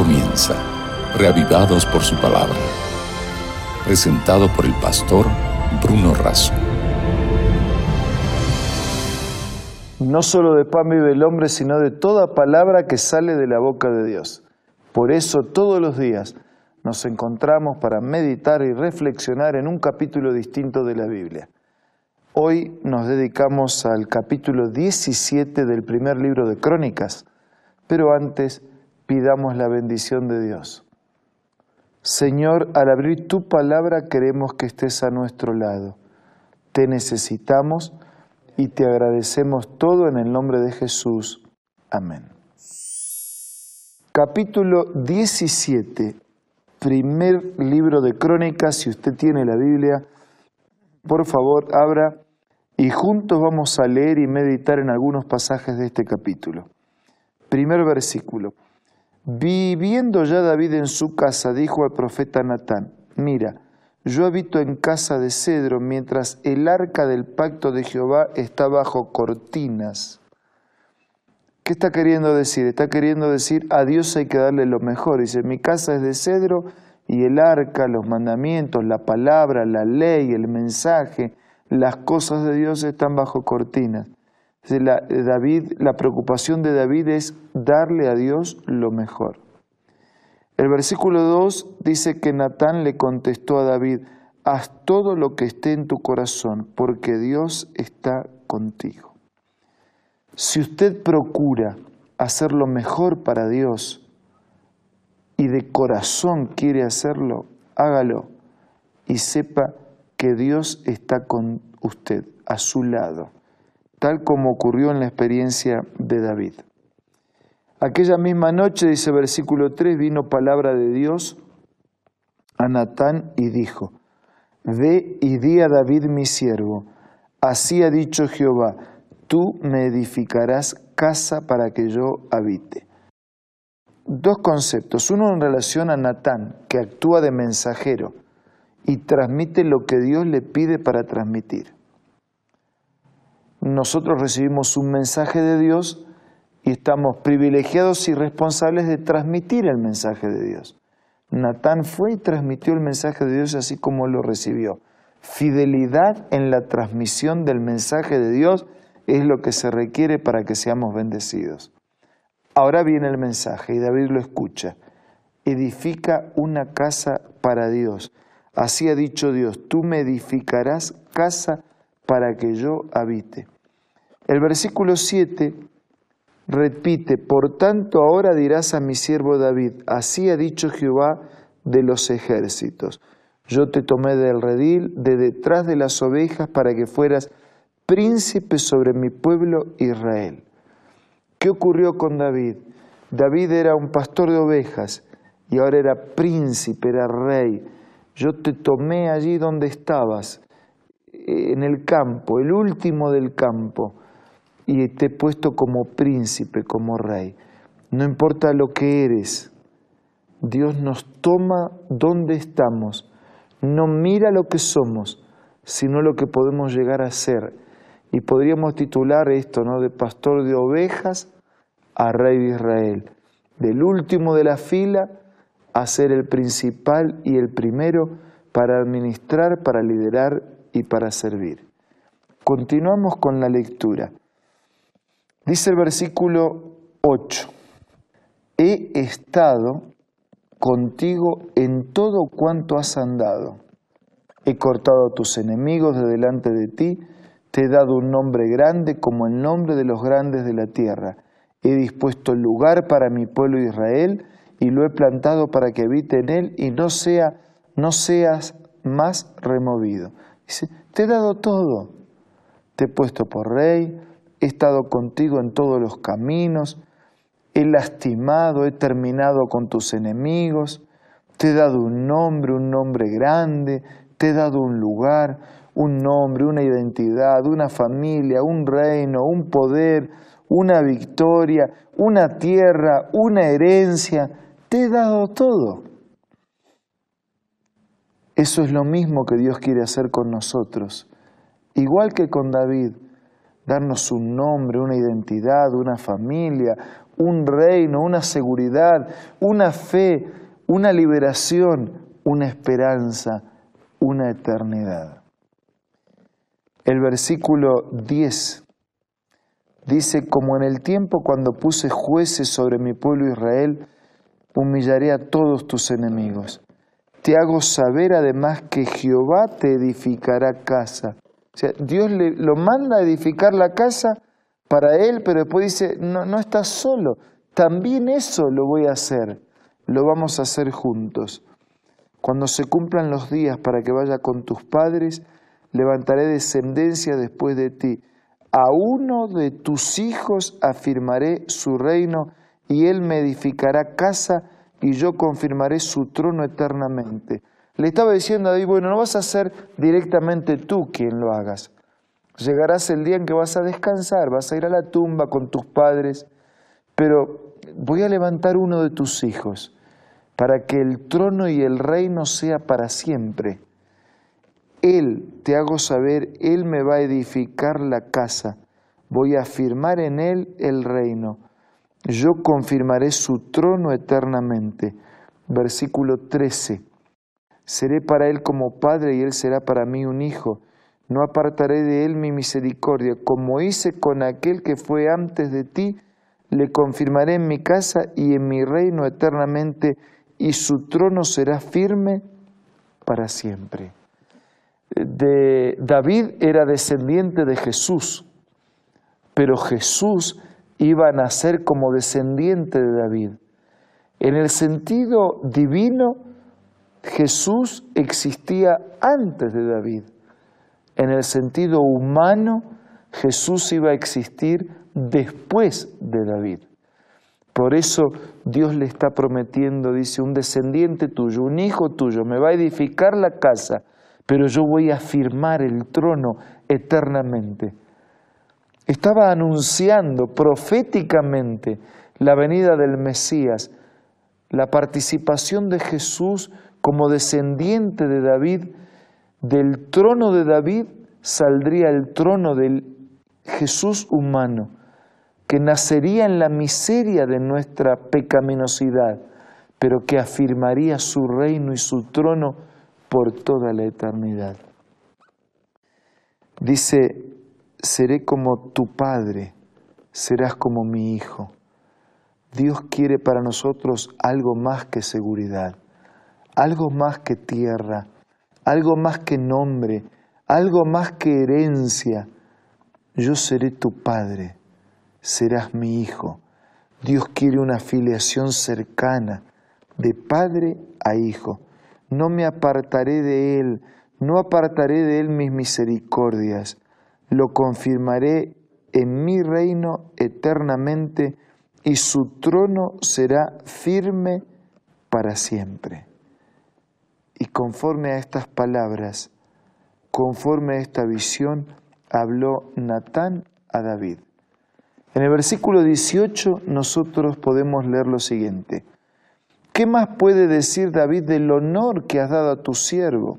comienza, reavivados por su palabra. Presentado por el pastor Bruno Razo. No solo de pan vive el hombre, sino de toda palabra que sale de la boca de Dios. Por eso todos los días nos encontramos para meditar y reflexionar en un capítulo distinto de la Biblia. Hoy nos dedicamos al capítulo 17 del primer libro de Crónicas, pero antes pidamos la bendición de Dios. Señor, al abrir tu palabra queremos que estés a nuestro lado. Te necesitamos y te agradecemos todo en el nombre de Jesús. Amén. Capítulo 17, primer libro de Crónicas. Si usted tiene la Biblia, por favor, abra y juntos vamos a leer y meditar en algunos pasajes de este capítulo. Primer versículo. Viviendo ya David en su casa, dijo al profeta Natán, mira, yo habito en casa de cedro mientras el arca del pacto de Jehová está bajo cortinas. ¿Qué está queriendo decir? Está queriendo decir a Dios hay que darle lo mejor. Dice, mi casa es de cedro y el arca, los mandamientos, la palabra, la ley, el mensaje, las cosas de Dios están bajo cortinas. La, David, la preocupación de David es darle a Dios lo mejor. El versículo 2 dice que Natán le contestó a David, haz todo lo que esté en tu corazón, porque Dios está contigo. Si usted procura hacer lo mejor para Dios y de corazón quiere hacerlo, hágalo y sepa que Dios está con usted, a su lado, tal como ocurrió en la experiencia de David. Aquella misma noche, dice versículo 3, vino palabra de Dios a Natán y dijo, Ve y di a David mi siervo, así ha dicho Jehová, tú me edificarás casa para que yo habite. Dos conceptos, uno en relación a Natán, que actúa de mensajero y transmite lo que Dios le pide para transmitir. Nosotros recibimos un mensaje de Dios y estamos privilegiados y responsables de transmitir el mensaje de Dios. Natán fue y transmitió el mensaje de Dios así como lo recibió. Fidelidad en la transmisión del mensaje de Dios es lo que se requiere para que seamos bendecidos. Ahora viene el mensaje y David lo escucha. Edifica una casa para Dios. Así ha dicho Dios, tú me edificarás casa para que yo habite. El versículo 7 repite, por tanto ahora dirás a mi siervo David, así ha dicho Jehová de los ejércitos, yo te tomé del redil, de detrás de las ovejas, para que fueras príncipe sobre mi pueblo Israel. ¿Qué ocurrió con David? David era un pastor de ovejas y ahora era príncipe, era rey. Yo te tomé allí donde estabas, en el campo, el último del campo y te he puesto como príncipe, como rey. No importa lo que eres, Dios nos toma donde estamos, no mira lo que somos, sino lo que podemos llegar a ser. Y podríamos titular esto, ¿no? De pastor de ovejas a rey de Israel. Del último de la fila a ser el principal y el primero para administrar, para liderar y para servir. Continuamos con la lectura. Dice el versículo 8, he estado contigo en todo cuanto has andado. He cortado a tus enemigos de delante de ti, te he dado un nombre grande como el nombre de los grandes de la tierra. He dispuesto lugar para mi pueblo Israel y lo he plantado para que habite en él y no sea no seas más removido. Dice, te he dado todo. Te he puesto por rey, he estado contigo en todos los caminos, he lastimado, he terminado con tus enemigos, te he dado un nombre, un nombre grande, te he dado un lugar, un nombre, una identidad, una familia, un reino, un poder, una victoria, una tierra, una herencia, te he dado todo. Eso es lo mismo que Dios quiere hacer con nosotros. Igual que con David, darnos un nombre, una identidad, una familia, un reino, una seguridad, una fe, una liberación, una esperanza, una eternidad. El versículo 10 dice, como en el tiempo cuando puse jueces sobre mi pueblo Israel, humillaré a todos tus enemigos. Te hago saber además que Jehová te edificará casa. O sea, Dios le, lo manda a edificar la casa para él, pero después dice, no, no estás solo, también eso lo voy a hacer, lo vamos a hacer juntos. Cuando se cumplan los días para que vaya con tus padres, levantaré descendencia después de ti. A uno de tus hijos afirmaré su reino y él me edificará casa y yo confirmaré su trono eternamente. Le estaba diciendo a David, bueno, no vas a ser directamente tú quien lo hagas. Llegarás el día en que vas a descansar, vas a ir a la tumba con tus padres, pero voy a levantar uno de tus hijos para que el trono y el reino sea para siempre. Él, te hago saber, Él me va a edificar la casa, voy a afirmar en Él el reino yo confirmaré su trono eternamente. Versículo 13. Seré para él como padre y él será para mí un hijo. No apartaré de él mi misericordia, como hice con aquel que fue antes de ti, le confirmaré en mi casa y en mi reino eternamente, y su trono será firme para siempre. De David era descendiente de Jesús, pero Jesús iba a nacer como descendiente de David. En el sentido divino, Jesús existía antes de David. En el sentido humano, Jesús iba a existir después de David. Por eso Dios le está prometiendo, dice, un descendiente tuyo, un hijo tuyo, me va a edificar la casa, pero yo voy a firmar el trono eternamente estaba anunciando proféticamente la venida del Mesías, la participación de Jesús como descendiente de David, del trono de David saldría el trono del Jesús humano, que nacería en la miseria de nuestra pecaminosidad, pero que afirmaría su reino y su trono por toda la eternidad. Dice seré como tu Padre, serás como mi Hijo. Dios quiere para nosotros algo más que seguridad, algo más que tierra, algo más que nombre, algo más que herencia. Yo seré tu Padre, serás mi Hijo. Dios quiere una filiación cercana, de Padre a Hijo. No me apartaré de Él, no apartaré de Él mis misericordias lo confirmaré en mi reino eternamente y su trono será firme para siempre. Y conforme a estas palabras, conforme a esta visión, habló Natán a David. En el versículo 18 nosotros podemos leer lo siguiente. ¿Qué más puede decir David del honor que has dado a tu siervo?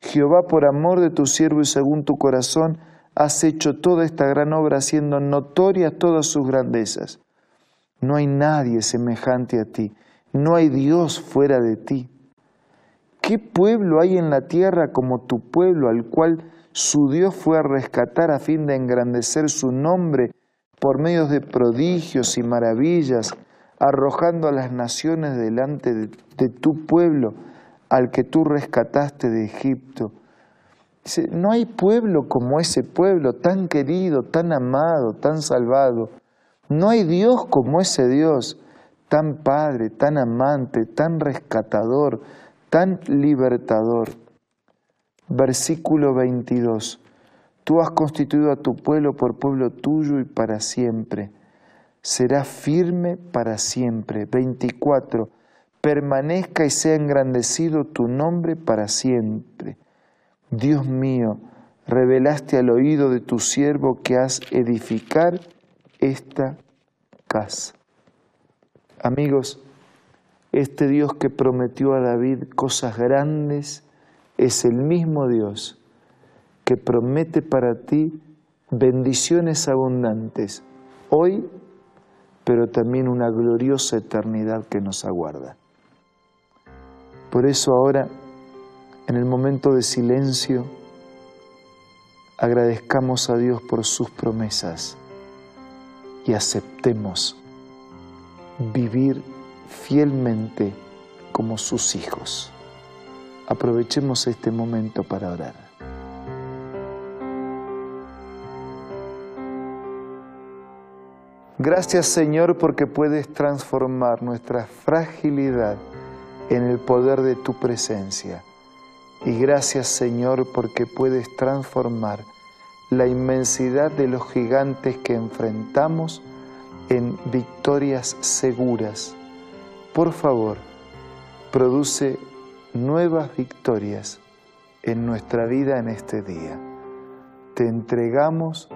Jehová, por amor de tu siervo y según tu corazón, has hecho toda esta gran obra haciendo notorias todas sus grandezas. No hay nadie semejante a ti, no hay Dios fuera de ti. ¿Qué pueblo hay en la tierra como tu pueblo al cual su Dios fue a rescatar a fin de engrandecer su nombre por medio de prodigios y maravillas, arrojando a las naciones delante de, de tu pueblo al que tú rescataste de Egipto? No hay pueblo como ese pueblo, tan querido, tan amado, tan salvado. No hay Dios como ese Dios, tan padre, tan amante, tan rescatador, tan libertador. Versículo 22. Tú has constituido a tu pueblo por pueblo tuyo y para siempre. Será firme para siempre. 24. Permanezca y sea engrandecido tu nombre para siempre. Dios mío, revelaste al oído de tu siervo que has edificar esta casa. Amigos, este Dios que prometió a David cosas grandes es el mismo Dios que promete para ti bendiciones abundantes hoy, pero también una gloriosa eternidad que nos aguarda. Por eso ahora, en el momento de silencio, agradezcamos a Dios por sus promesas y aceptemos vivir fielmente como sus hijos. Aprovechemos este momento para orar. Gracias Señor porque puedes transformar nuestra fragilidad en el poder de tu presencia. Y gracias Señor porque puedes transformar la inmensidad de los gigantes que enfrentamos en victorias seguras. Por favor, produce nuevas victorias en nuestra vida en este día. Te entregamos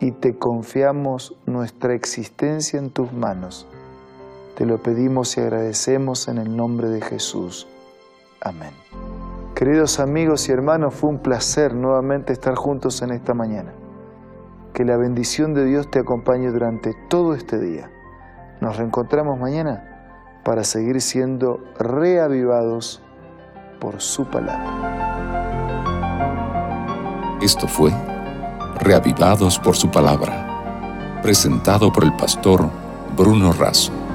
y te confiamos nuestra existencia en tus manos te lo pedimos y agradecemos en el nombre de Jesús. Amén. Queridos amigos y hermanos, fue un placer nuevamente estar juntos en esta mañana. Que la bendición de Dios te acompañe durante todo este día. Nos reencontramos mañana para seguir siendo reavivados por su palabra. Esto fue Reavivados por su palabra, presentado por el pastor Bruno Razo.